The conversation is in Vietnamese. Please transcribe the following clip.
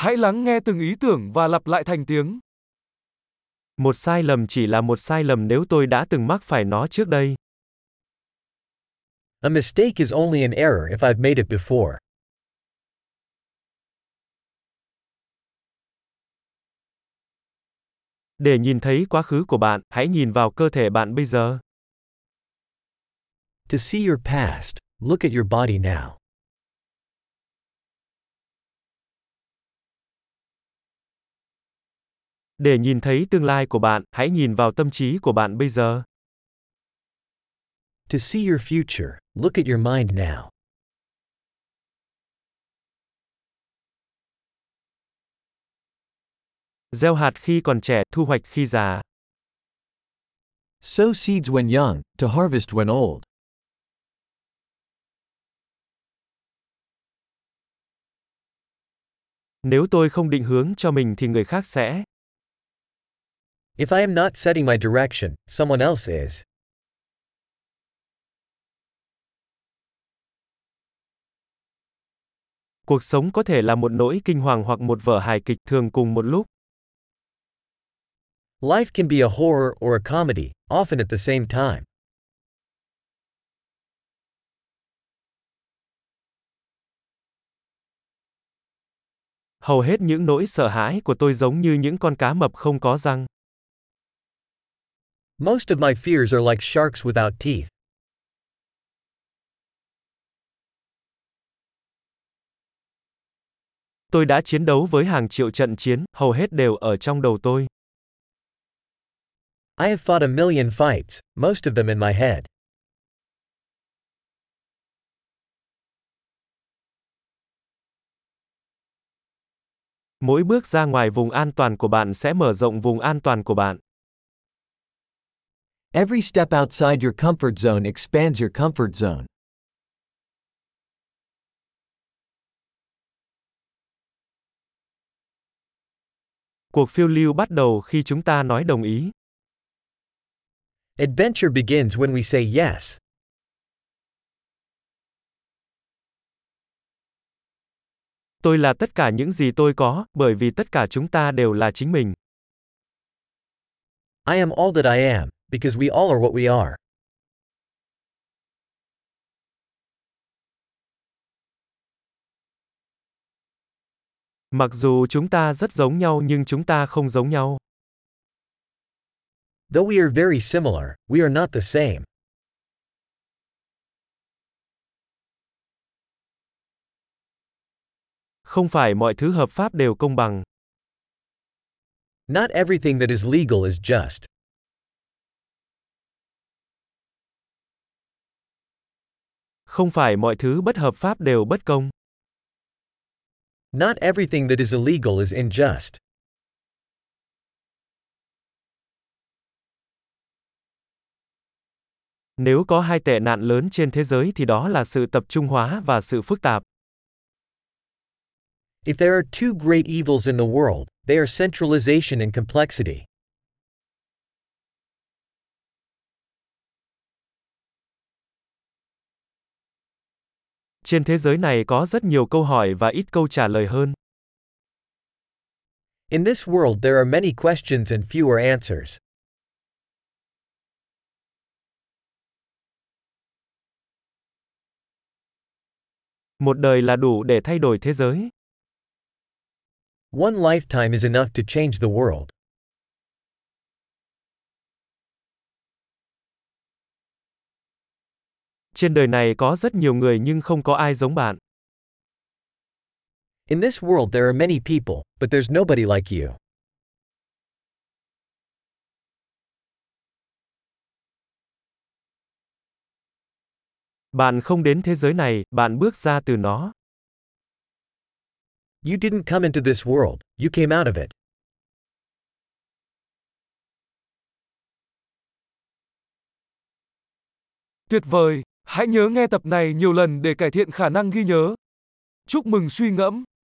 Hãy lắng nghe từng ý tưởng và lặp lại thành tiếng. Một sai lầm chỉ là một sai lầm nếu tôi đã từng mắc phải nó trước đây. A mistake is only an error if I've made it before. Để nhìn thấy quá khứ của bạn, hãy nhìn vào cơ thể bạn bây giờ. To see your past, look at your body now. Để nhìn thấy tương lai của bạn, hãy nhìn vào tâm trí của bạn bây giờ. To see your future, look at your mind now. Gieo hạt khi còn trẻ, thu hoạch khi già. Sow seeds when young, to harvest when old. Nếu tôi không định hướng cho mình thì người khác sẽ. If I am not setting my direction, someone else is. Cuộc sống có thể là một nỗi kinh hoàng hoặc một vở hài kịch thường cùng một lúc. Life can be a horror or a comedy, often at the same time. Hầu hết những nỗi sợ hãi của tôi giống như những con cá mập không có răng. Most of my fears are like sharks without teeth. Tôi đã chiến đấu với hàng triệu trận chiến, hầu hết đều ở trong đầu tôi. I have fought a million fights, most of them in my head. Mỗi bước ra ngoài vùng an toàn của bạn sẽ mở rộng vùng an toàn của bạn. Every step outside your comfort zone expands your comfort zone. Cuộc phiêu lưu bắt đầu khi chúng ta nói đồng ý. Adventure begins when we say yes. Tôi là tất cả những gì tôi có, bởi vì tất cả chúng ta đều là chính mình. I am all that I am, because we all are what we are. Mặc dù chúng ta rất giống nhau nhưng chúng ta không giống nhau. Though we are very similar, we are not the same. Không phải mọi thứ hợp pháp đều công bằng. Not everything that is legal is just. Không phải mọi thứ bất hợp pháp đều bất công. Not everything that is illegal is unjust. Nếu có hai tệ nạn lớn trên thế giới thì đó là sự tập trung hóa và sự phức tạp. If there are two great evils in the world, they are centralization and complexity. Trên thế giới này có rất nhiều câu hỏi và ít câu trả lời hơn. In this world there are many questions and fewer answers. Một đời là đủ để thay đổi thế giới. One lifetime is enough to change the world. Trên đời này có rất nhiều người nhưng không có ai giống bạn. In this world there are many people, but there's nobody like you. Bạn không đến thế giới này, bạn bước ra từ nó. You didn't come into this world, you came out of it. Tuyệt vời! Hãy nhớ nghe tập này nhiều lần để cải thiện khả năng ghi nhớ. Chúc mừng suy ngẫm!